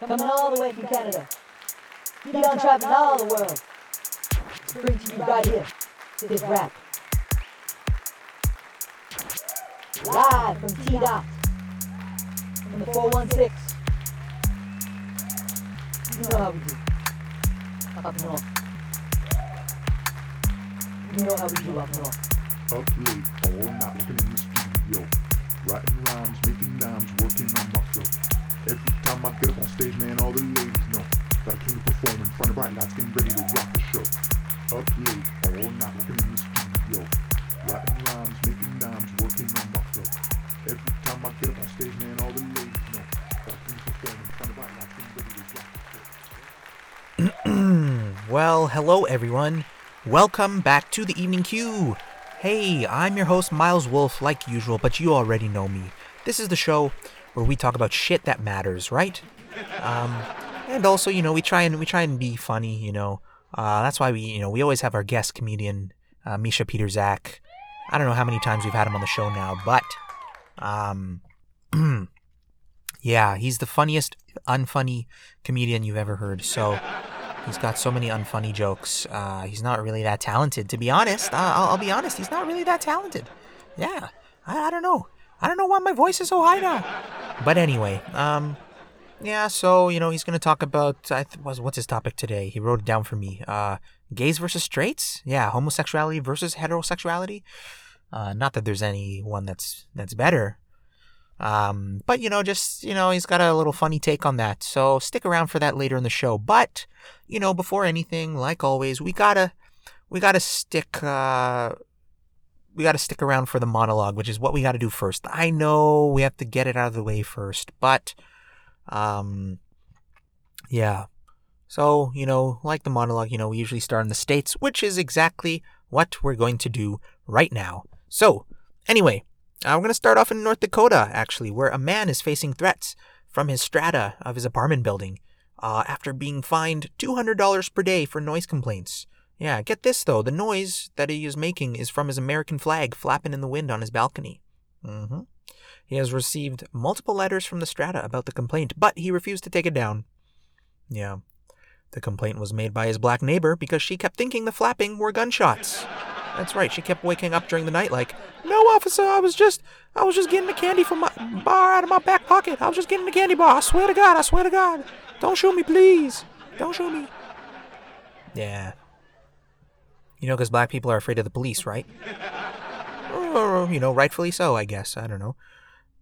Coming all the way from Canada. Beyond traveling all the world. To bring to you right here, this rap. Live from T Dot. From the 416. You know how we do. Up north. You know how we do up north. Up late, all night in the studio. Writing rhymes, making dimes, working on my flow. Every time I get up on stage, man, all the ladies know. That I came to perform in front of bright lights, getting ready to rock the show. Up late, all night working in the studio. Writing rhymes, making dimes, working on my flow. Every time I get up on stage, man, all the ladies know. That I came to perform in front of bright lights, getting ready to rock the show. Well, hello everyone. Welcome back to the Evening Queue. Hey, I'm your host Miles Wolf, like usual, but you already know me. This is the show where we talk about shit that matters, right? Um, and also, you know, we try and we try and be funny. You know, uh, that's why we, you know, we always have our guest comedian, uh, Mischa Pietrzak. I don't know how many times we've had him on the show now, but, um, yeah, he's the funniest unfunny comedian you've ever heard. So. He's got so many unfunny jokes. Uh, he's not really that talented, to be honest. Uh, I'll, I'll be honest. He's not really that talented. Yeah, I, I don't know. I don't know why my voice is so high now. But anyway, um, yeah. So you know, he's gonna talk about. I th- what's his topic today? He wrote it down for me. Uh, gays versus straights. Yeah, homosexuality versus heterosexuality. Uh, not that there's any one that's that's better. Um, but you know, just you know, he's got a little funny take on that. So stick around for that later in the show. But you know, before anything, like always, we gotta we gotta stick uh we gotta stick around for the monologue, which is what we gotta do first. I know we have to get it out of the way first, but um yeah. So, you know, like the monologue, you know, we usually start in the States, which is exactly what we're going to do right now. So, anyway, we're going to start off in North Dakota, actually, where a man is facing threats from his strata of his apartment building uh, after being fined $200 per day for noise complaints. Yeah, get this though the noise that he is making is from his American flag flapping in the wind on his balcony. Mm-hmm. He has received multiple letters from the strata about the complaint, but he refused to take it down. Yeah. The complaint was made by his black neighbor because she kept thinking the flapping were gunshots. That's right. She kept waking up during the night like, "No, officer, I was just, I was just getting the candy from my bar out of my back pocket. I was just getting the candy bar. I swear to God, I swear to God. Don't shoot me, please. Don't shoot me." Yeah. You know, because black people are afraid of the police, right? Or, you know, rightfully so, I guess. I don't know.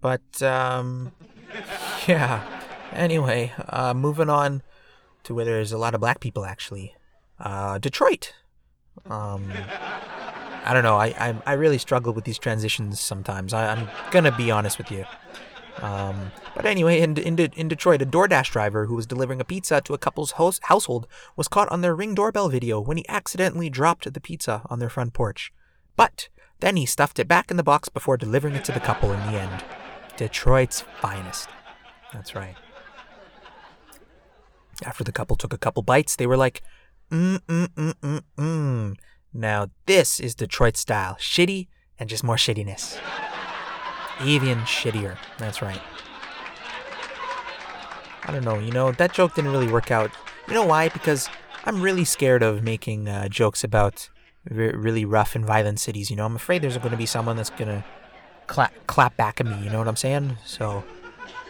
But, um, yeah. Anyway, uh, moving on to where there's a lot of black people, actually. Uh, Detroit. Um, I don't know. I, I I really struggle with these transitions sometimes. I, I'm gonna be honest with you. Um, but anyway, in, in, in Detroit, a DoorDash driver who was delivering a pizza to a couple's house- household was caught on their ring doorbell video when he accidentally dropped the pizza on their front porch. But then he stuffed it back in the box before delivering it to the couple in the end. Detroit's finest. That's right. After the couple took a couple bites, they were like, mm mm mm mm mm. Now this is Detroit style. Shitty and just more shittiness. Even shittier. That's right. I don't know, you know, that joke didn't really work out. You know why? Because I'm really scared of making uh, jokes about re- really rough and violent cities. You know, I'm afraid there's going to be someone that's going to clap, clap back at me. You know what I'm saying? So,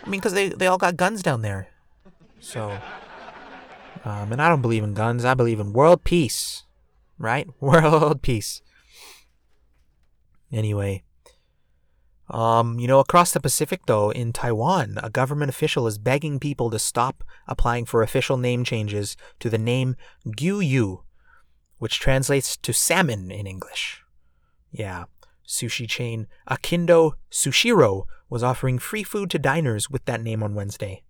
I mean, because they, they all got guns down there. So, um, and I don't believe in guns. I believe in world peace. Right? World peace. Anyway. Um, you know, across the Pacific, though, in Taiwan, a government official is begging people to stop applying for official name changes to the name Gui Yu, which translates to salmon in English. Yeah, sushi chain Akindo Sushiro was offering free food to diners with that name on Wednesday.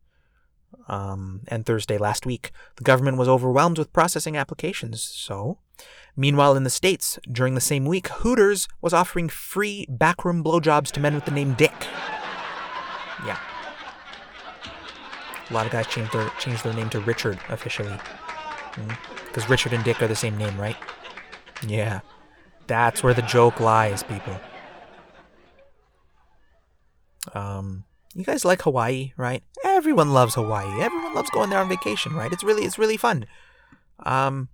Um, and Thursday last week, the government was overwhelmed with processing applications, so. Meanwhile, in the States, during the same week, Hooters was offering free backroom blowjobs to men with the name Dick. Yeah. A lot of guys changed their, changed their name to Richard officially. Because Richard and Dick are the same name, right? Yeah. That's where the joke lies, people. Um, you guys like Hawaii, right? Everyone loves Hawaii. Everyone loves going there on vacation, right? It's really it's really fun. Um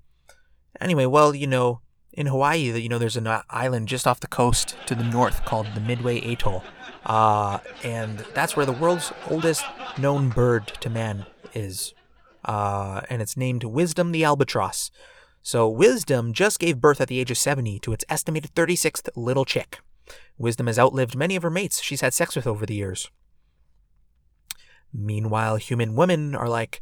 anyway, well, you know, in Hawaii, you know, there's an island just off the coast to the north called the Midway Atoll. Uh, and that's where the world's oldest known bird to man is. Uh, and it's named Wisdom the albatross. So Wisdom just gave birth at the age of 70 to its estimated 36th little chick. Wisdom has outlived many of her mates she's had sex with over the years. Meanwhile, human women are like,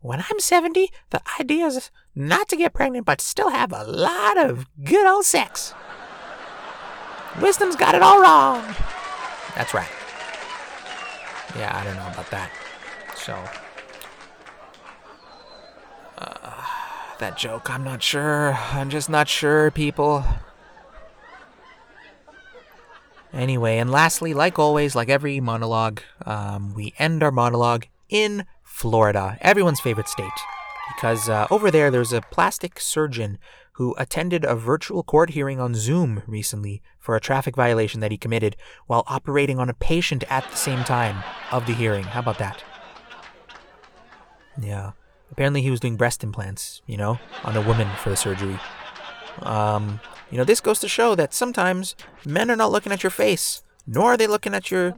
when I'm 70, the idea is not to get pregnant, but still have a lot of good old sex. Wisdom's got it all wrong. That's right. Yeah, I don't know about that. So, uh, that joke, I'm not sure. I'm just not sure, people. Anyway, and lastly, like always, like every monologue, um, we end our monologue in Florida, everyone's favorite state. Because uh, over there, there's a plastic surgeon who attended a virtual court hearing on Zoom recently for a traffic violation that he committed while operating on a patient at the same time of the hearing. How about that? Yeah. Apparently, he was doing breast implants, you know, on a woman for the surgery. Um, you know, this goes to show that sometimes men are not looking at your face nor are they looking at your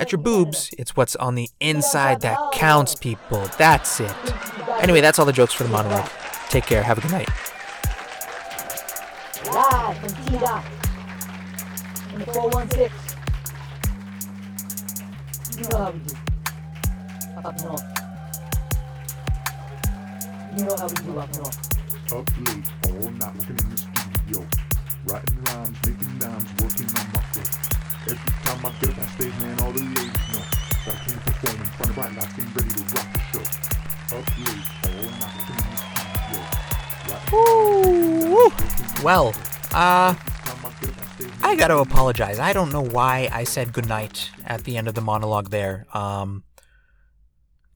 at your boobs. It's what's on the inside that counts, people. That's it. Anyway, that's all the jokes for the monologue. Take care. Have a good night. Live from T Dot in the 416. You know how we do. Up north. You know how we do up north. Up late, all night working in the studio. Writing rhymes, making dimes, working on my flow. Every time I get up on stage, man, all the ladies know that I to perform in front of bright lights, getting ready to rock the show. Up late, all night, working in the studio. Woo! Well, uh, I gotta apologize. I don't know why I said goodnight at the end of the monologue there. Um,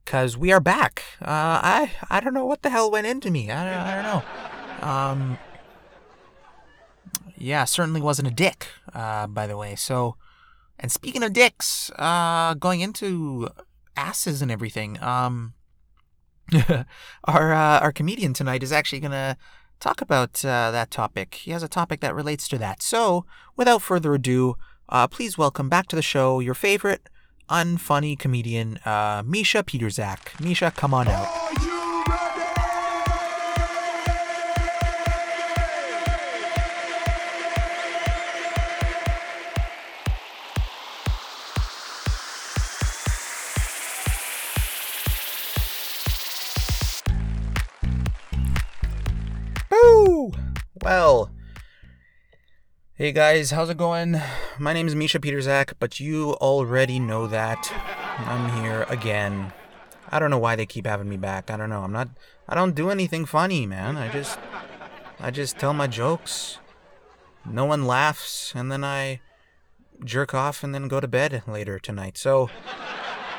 cause we are back. Uh, I I don't know what the hell went into me. I, I don't know. Um, yeah, certainly wasn't a dick, uh, by the way. So, and speaking of dicks, uh, going into asses and everything, um, our uh, our comedian tonight is actually gonna talk about uh, that topic. He has a topic that relates to that. So, without further ado, uh, please welcome back to the show your favorite unfunny comedian, uh, Mischa Pietrzak. Mischa, come on out. Hey guys, how's it going? My name is Mischa Pietrzak, but you already know that. I'm here again. I don't know why they keep having me back. I don't know. I'm not. I don't do anything funny, man. I just. I just tell my jokes. No one laughs, and then I jerk off and then go to bed later tonight. So.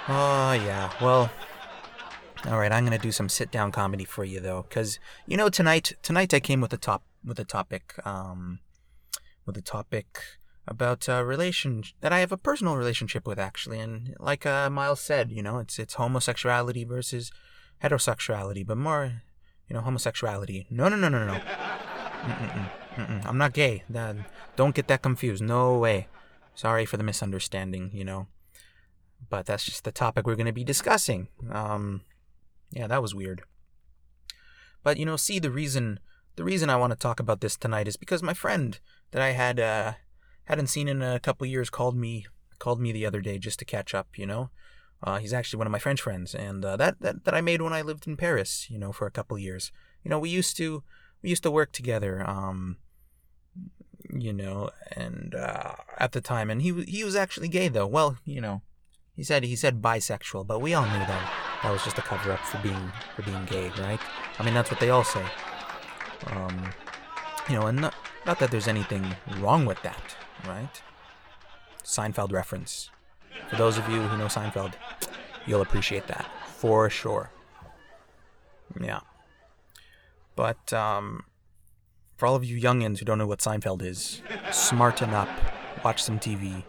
Oh, uh, yeah. Well. All right, I'm gonna do some sit-down comedy for you though, because you know tonight, tonight I came with a top with a topic, um, with a topic about a relation that I have a personal relationship with actually, and like uh, Miles said, you know, it's it's homosexuality versus heterosexuality, but more, you know, homosexuality. No, no, no, no, no. I'm not gay. That, don't get that confused. No way. Sorry for the misunderstanding. You know, but that's just the topic we're gonna be discussing. Um yeah, that was weird. But you know, see the reason the reason I want to talk about this tonight is because my friend that I had uh hadn't seen in a couple years called me called me the other day just to catch up, you know. Uh, he's actually one of my French friends, and uh, that, that that I made when I lived in Paris, you know, for a couple years. You know, we used to we used to work together, um, you know, and uh, at the time, and he he was actually gay though. Well, you know, he said he said bisexual, but we all knew that that was just a cover up for being for being gay, right? I mean, that's what they all say. Um, you know, and not, not that there's anything wrong with that, right? Seinfeld reference. For those of you who know Seinfeld, you'll appreciate that for sure. Yeah. But um, for all of you youngins who don't know what Seinfeld is, smarten up, watch some TV,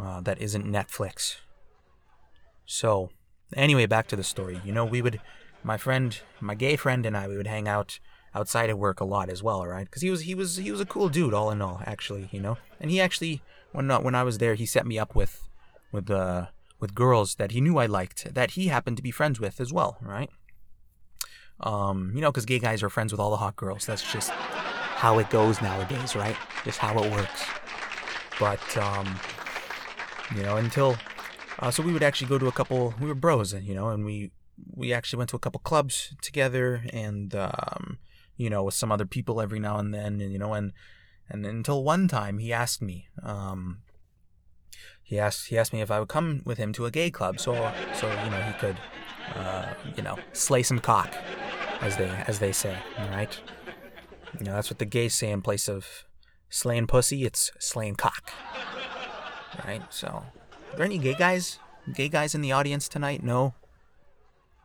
uh, that isn't Netflix, So, anyway, back to the story. You know, we would, my friend, my gay friend, and I, we would hang out outside of work a lot as well, right? Because he was he was he was a cool dude, all in all, actually, you know. And he actually, when not when I was there, he set me up with, with uh with girls that he knew I liked, that he happened to be friends with as well, right? Um, you know, because gay guys are friends with all the hot girls. That's just how it goes nowadays, right? Just how it works. But um, you know, until uh, so we would actually go to a couple. We were bros, you know, and we we actually went to a couple clubs together, and um, you know, with some other people every now and then, and you know, and and until one time he asked me, um, he asked he asked me if I would come with him to a gay club, so so you know he could, uh, you know, slay some cock, as they as they say, right? You know, that's what the gays say in place of slaying pussy, it's slaying cock, right? So, are there any gay guys, gay guys in the audience tonight? No,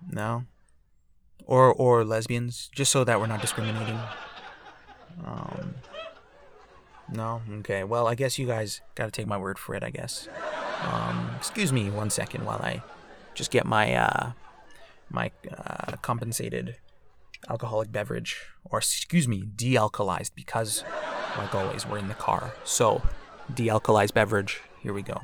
no, or or lesbians, just so that we're not discriminating. Um, no, okay. Well, I guess you guys gotta take my word for it. I guess. Um, excuse me one second while I just get my uh my uh, compensated alcoholic beverage, or excuse me, de-alkalized because, like always, we're in the car. So, de-alkalized beverage. Here we go.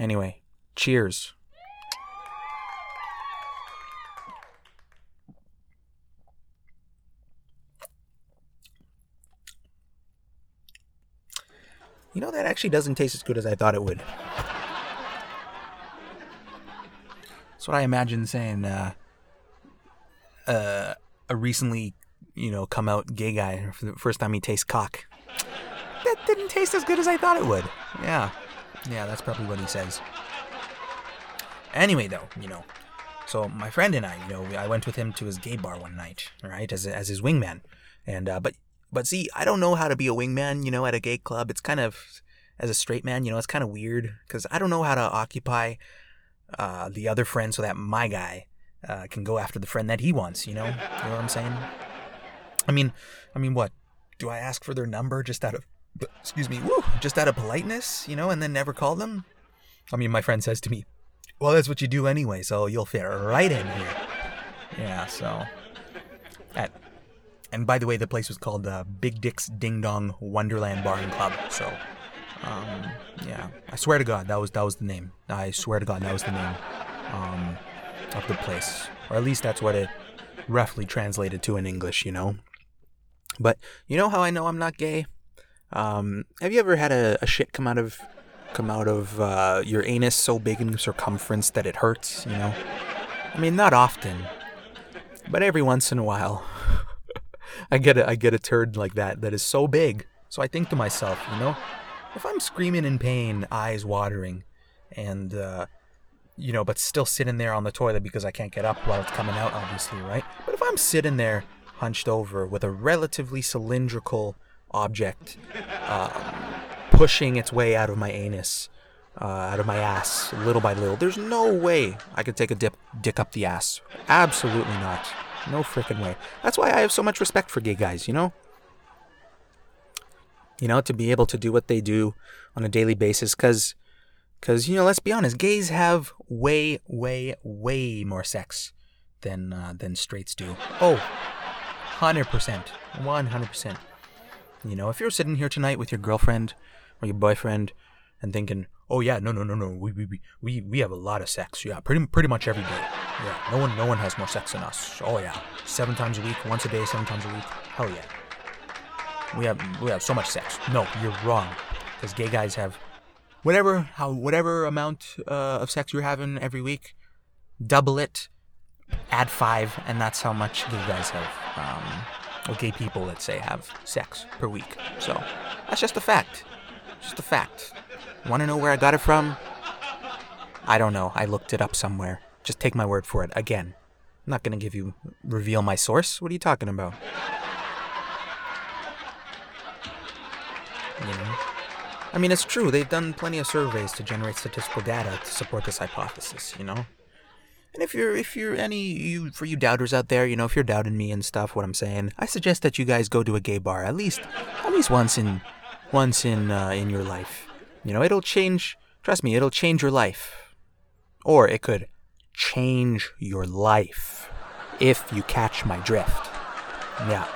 Anyway, cheers. You know, that actually doesn't taste as good as I thought it would. That's what I imagine saying, uh, uh, a recently, you know, come out gay guy for the first time he tastes cock. That didn't taste as good as I thought it would. Yeah. Yeah, that's probably what he says. Anyway, though, you know, so my friend and I, you know, I went with him to his gay bar one night, right, as, as his wingman. And, uh, but but see, I don't know how to be a wingman, you know, at a gay club. It's kind of, as a straight man, you know, it's kind of weird because I don't know how to occupy uh, the other friend so that my guy uh, can go after the friend that he wants, you know? You know what I'm saying? I mean, I mean, what? Do I ask for their number just out of, excuse me, woo, just out of politeness, you know, and then never call them? I mean, my friend says to me, well, that's what you do anyway, so you'll fit right in here. Yeah, so. And by the way, the place was called uh, Big Dick's Ding Dong Wonderland Bar and Club. So, um, yeah, I swear to God, that was that was the name. I swear to God, that was the name um, of the place, or at least that's what it roughly translated to in English. You know. But you know how I know I'm not gay? Um, have you ever had a, a shit come out of come out of uh, your anus so big in circumference that it hurts? You know. I mean, not often, but every once in a while. I get a, I get a turd like that that is so big. So I think to myself, you know, if I'm screaming in pain, eyes watering, and uh, you know, but still sitting there on the toilet because I can't get up while it's coming out, obviously, right? But if I'm sitting there hunched over with a relatively cylindrical object uh, pushing its way out of my anus, uh, out of my ass, little by little, there's no way I could take a dip, dick up the ass. Absolutely not. No freaking way. That's why I have so much respect for gay guys, you know? You know, to be able to do what they do on a daily basis, because, cause, you know, let's be honest, gays have way, way, way more sex than, uh, than straights do. Oh, 100%. 100%. You know, if you're sitting here tonight with your girlfriend or your boyfriend and thinking, oh yeah, no, no, no, no, we, we, we, we have a lot of sex. Yeah, pretty, pretty much every day. Yeah, no one, no one has more sex than us. Oh yeah, seven times a week, once a day, seven times a week. Hell yeah. We have, we have so much sex. No, you're wrong, because gay guys have whatever, how, whatever amount uh, of sex you're having every week, double it, add five, and that's how much gay guys have. Um, or gay people, let's say, have sex per week. So that's just a fact. Just a fact. Want to know where I got it from? I don't know. I looked it up somewhere. Just take my word for it. Again, I'm not going to give you, reveal my source. What are you talking about? You know? I mean, it's true. They've done plenty of surveys to generate statistical data to support this hypothesis, you know? And if you're if you're any you for you doubters out there, you know, if you're doubting me and stuff, what I'm saying, I suggest that you guys go to a gay bar at least at least once in once in uh, in your life. You know, it'll change. Trust me, it'll change your life, or it could change your life if you catch my drift. Yeah.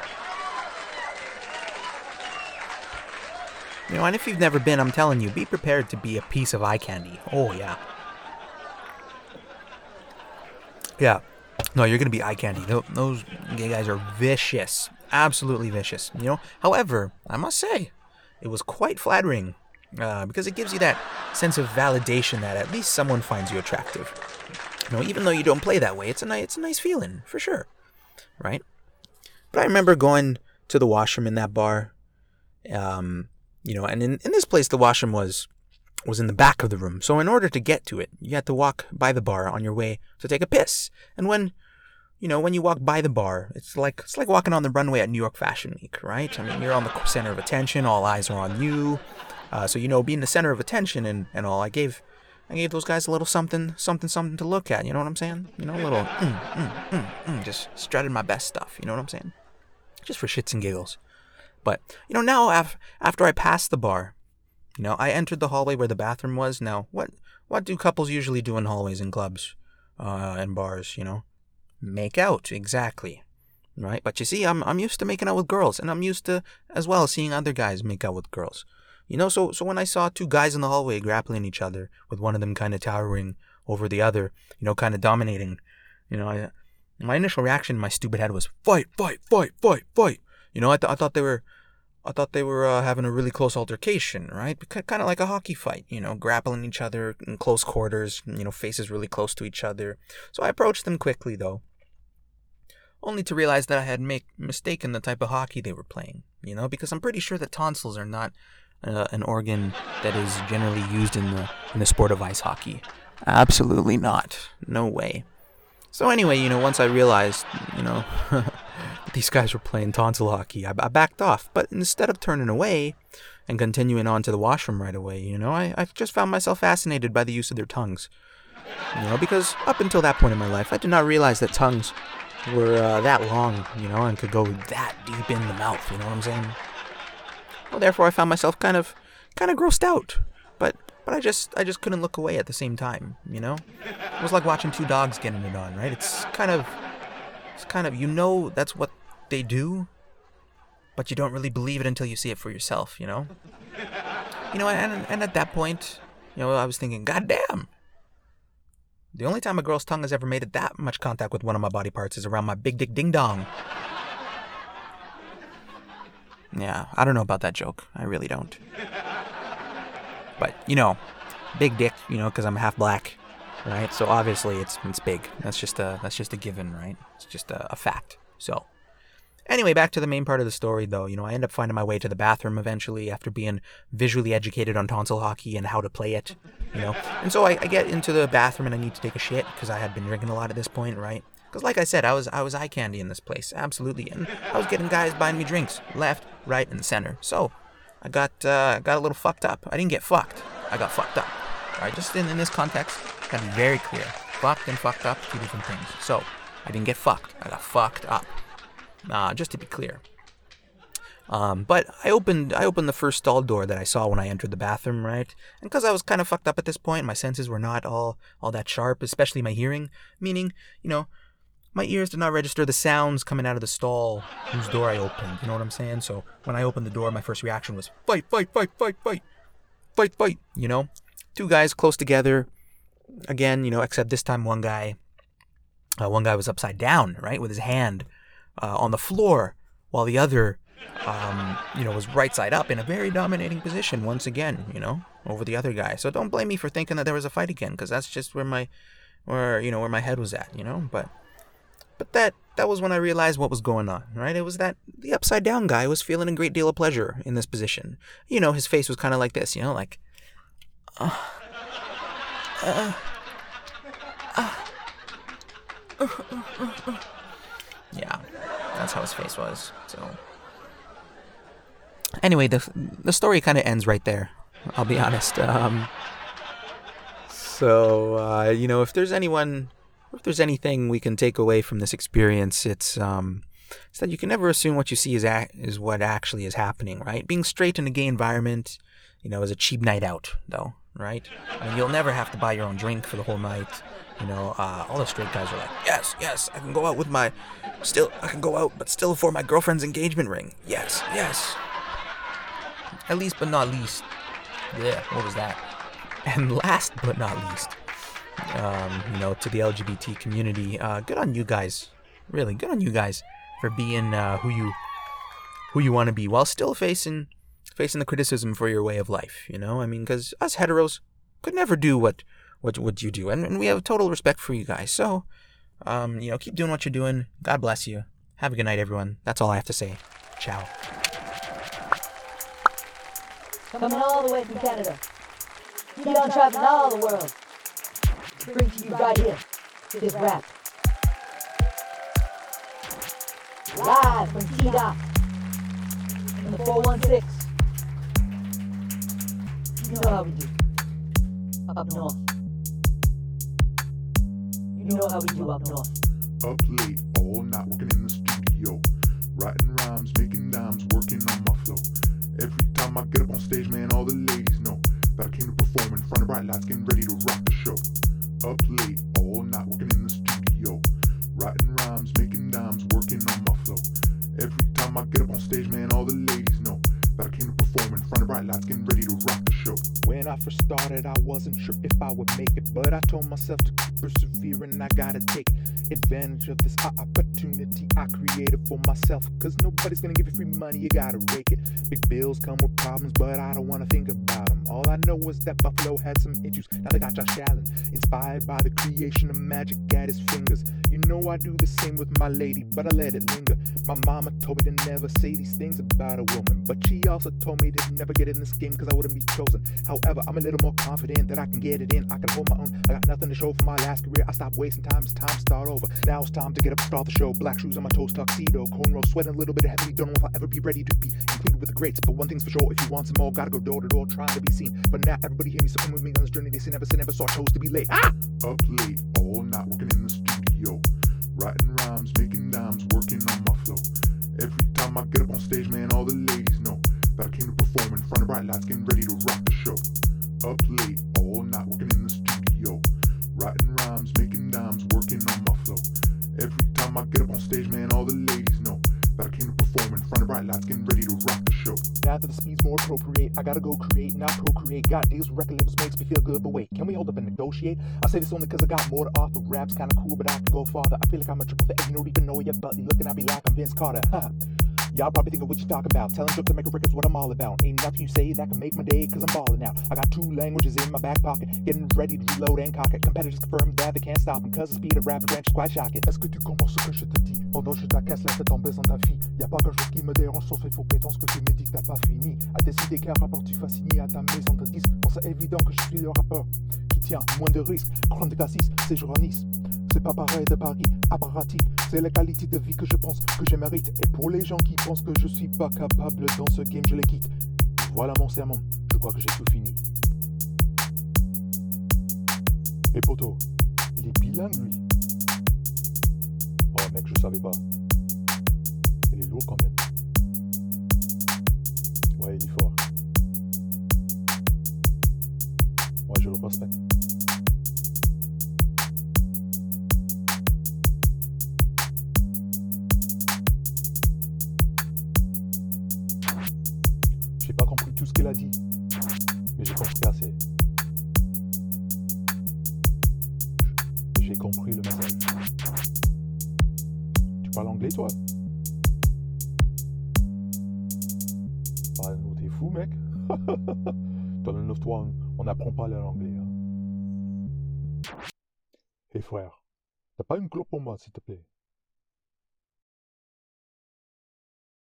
You know, and if you've never been, I'm telling you, be prepared to be a piece of eye candy. Oh yeah. Yeah. No, you're gonna be eye candy. Those gay guys are vicious, absolutely vicious. You know. However, I must say, it was quite flattering uh, because it gives you that sense of validation that at least someone finds you attractive. You know, even though you don't play that way, it's a nice, it's a nice feeling for sure, right? But I remember going to the washroom in that bar, um, you know, and in, in this place the washroom was was in the back of the room. So in order to get to it, you had to walk by the bar on your way to take a piss. And when you know, when you walk by the bar, it's like it's like walking on the runway at New York Fashion Week, right? I mean, you're on the center of attention, all eyes are on you. Uh, so you know, being the center of attention and, and all, I gave I gave those guys a little something, something, something to look at. You know what I'm saying? You know, a little, mm, mm, mm, mm, just strutted my best stuff. You know what I'm saying? Just for shits and giggles. But you know, now af- after I passed the bar, you know, I entered the hallway where the bathroom was. Now, what what do couples usually do in hallways and clubs, uh, and bars? You know, make out exactly, right? But you see, I'm I'm used to making out with girls, and I'm used to as well seeing other guys make out with girls. You know, so so when I saw two guys in the hallway grappling each other, with one of them kind of towering over the other, you know, kind of dominating, you know, I, my initial reaction in my stupid head was fight, fight, fight, fight, fight. You know, I, th- I thought they were, I thought they were uh, having a really close altercation, right? Kind of like a hockey fight, you know, grappling each other in close quarters, you know, faces really close to each other. So I approached them quickly, though, only to realize that I had make mistaken the type of hockey they were playing. You know, because I'm pretty sure that tonsils are not uh, an organ that is generally used in the in the sport of ice hockey. Absolutely not. No way. So anyway, you know, once I realized, you know, these guys were playing tonsil hockey, I, I, backed off. But instead of turning away and continuing on to the washroom right away, you know, I, I just found myself fascinated by the use of their tongues. You know, because up until that point in my life, I did not realize that tongues were uh, that long, you know, and could go that deep in the mouth. You know what I'm saying? Well, therefore, I found myself kind of, kind of grossed out. But, but I just, I just couldn't look away at the same time. You know, it was like watching two dogs getting it on. Right? It's kind of, it's kind of, you know, that's what they do, but you don't really believe it until you see it for yourself. You know. You know, and and at that point, you know, I was thinking, God damn. The only time a girl's tongue has ever made it that much contact with one of my body parts is around my big dick ding dong. Yeah, I don't know about that joke. I really don't. But, you know, big dick, you know, because I'm half black, right? So obviously it's it's big. That's just a that's just a given, right? It's just a, a fact. So, anyway, back to the main part of the story, though. You know, I end up finding my way to the bathroom eventually after being visually educated on tonsil hockey and how to play it. You know, and so I, I get into the bathroom and I need to take a shit because I had been drinking a lot at this point, right? Because like I said, I was I was eye candy in this place, absolutely, and I was getting guys buying me drinks left, right, and center. So I got uh, got a little fucked up. I didn't get fucked. I got fucked up. All right, just in, in this context, gotta be very clear. Fucked and fucked up, two different things. So I didn't get fucked. I got fucked up. Uh, just to be clear. Um, but I opened I opened the first stall door that I saw when I entered the bathroom, right? And because I was kind of fucked up at this point, my senses were not all all that sharp, especially my hearing. Meaning, you know, my ears did not register the sounds coming out of the stall whose door I opened. You know what I'm saying? So when I opened the door, my first reaction was fight, fight, fight, fight, fight, fight, fight. You know, two guys close together. Again, you know, except this time one guy, uh, one guy was upside down, right, with his hand uh, on the floor, while the other, um, you know, was right side up in a very dominating position once again. You know, over the other guy. So don't blame me for thinking that there was a fight again, because that's just where my, where you know, where my head was at. You know, but but that that was when I realized what was going on, right? It was that the upside down guy was feeling a great deal of pleasure in this position. You know, his face was kind of like this, you know, like uh, uh, uh, yeah, that's how his face was. So anyway, the the story kind of ends right there. I'll be honest. Um, so uh, you know, if there's anyone if there's anything we can take away from this experience, it's um, it's that you can never assume what you see is a- is what actually is happening, right? Being straight in a gay environment, you know, is a cheap night out, though, right? I mean, you'll never have to buy your own drink for the whole night. You know, uh, all the straight guys are like, yes, yes, I can go out with my, still, I can go out, but still for my girlfriend's engagement ring. Yes, yes. At least, but not least. Yeah, what was that? And last but not least, um, you know, to the LGBT community, uh, good on you guys. Really, good on you guys for being uh, who you who you want to be while still facing facing the criticism for your way of life. You know, I mean, because us heteros could never do what what what you do, and, and we have total respect for you guys. So, um, you know, keep doing what you're doing. God bless you. Have a good night, everyone. That's all I have to say. Ciao. Coming all the way from Canada. Keep on traveling all the world. Bring to you right here, this rap. Live from T-Dot. In the 416. You know how we do. Up north. You know how we do up north. Up late, all night working in the studio. Writing rhymes, making dimes, working on my flow. Every time I get up on stage, man, all the ladies know that I came to perform in front of bright lights, getting ready to rock the show. Up late, all night working in the studio. Writing rhymes, making dimes, working on my flow. Every time I get up on stage, man, all the ladies know that I came to perform in front of bright lights, getting ready When I first started, I wasn't sure if I would make it, but I told myself to keep persevering. I gotta take advantage of this opportunity I created for myself. Cause nobody's gonna give you free money, you gotta rake it. Big bills come with problems, but I don't wanna think about them. All I know is that Buffalo had some issues. Now they got Josh Allen, inspired by the creation of magic at his fingers. You know I do the same with my lady, but I let it linger. My mama told me to never say these things about a woman, but she also told me to never get in this game because I wouldn't be chosen. However, I'm a little more confident that I can get it in. I can hold my own. I got nothing to show for my last career. I stop wasting time. It's time to start over. Now it's time to get up, and start the show. Black shoes on my toes, tuxedo, cornrow, sweating a little bit heavily. Don't know if I'll ever be ready to be included with the greats. But one thing's for sure, if you want some more, gotta go door to door trying to be seen. But now everybody hear me, so come with me on this journey. They say never say never, so I chose to be late. Ah! Up late, all night working in the studio. Writing rhymes, making dimes, working on my flow. Every time I get up on stage, man, all the ladies know that I came to perform in front of bright lights, getting ready to rock the show. Up late, all night working in the studio. Writing rhymes, making dimes, working on my flow. Every time I get up on stage, man, all the ladies know that I came to perform in front of bright lights, getting ready to rock the show. Now that the speed's more appropriate, I gotta go create, not procreate. Got deals with record labels, makes me feel good, but wait, can we hold up and negotiate? I say this only cause I got more to offer. Rap's kinda cool, but I can go farther. I feel like I'm a triple threat, you don't even know it yet, but looking at me like I'm Vince Carter. Y'all probably thinking what you talking about. Telling jokes to make a record's what I'm all about. Ain't nothing you say that can make my day, cause I'm balling out. I got two languages in my back pocket, getting ready to reload and cock it. Competitors confirm that they can't stop them, cause the speed of rap ranch is quite shocking. Est-ce que tu comprends ce que je te dis? Pendant que je t'accasse la tête en baisant ta fille Y'a pas grand chose qui me dérange sauf les faux prétences que tu me dis que t'as pas fini À décider qu'un rapport tu fasses signer à ta maison de disque Quand c'est évident que je suis le rappeur qui tient moins de risques Grande cassis, c'est jour à Nice c'est pas pareil de Paris à Paraty, c'est la qualité de vie que je pense que je mérite. Et pour les gens qui pensent que je suis pas capable dans ce game, je les quitte. Voilà mon sermon, je crois que j'ai tout fini. Et poto, il est bilingue lui. Oh mec, je savais pas. Il est lourd quand même. Ouais, il est fort. Ouais, je le respecte. J'ai compris assez. J'ai compris le message. Tu parles anglais, toi? Ah, non, t'es fou, mec Dans le 9-3, on- n'apprend pas l'anglais. Hein. Hé frère, t'as pas une clope pour moi, s'il te plaît?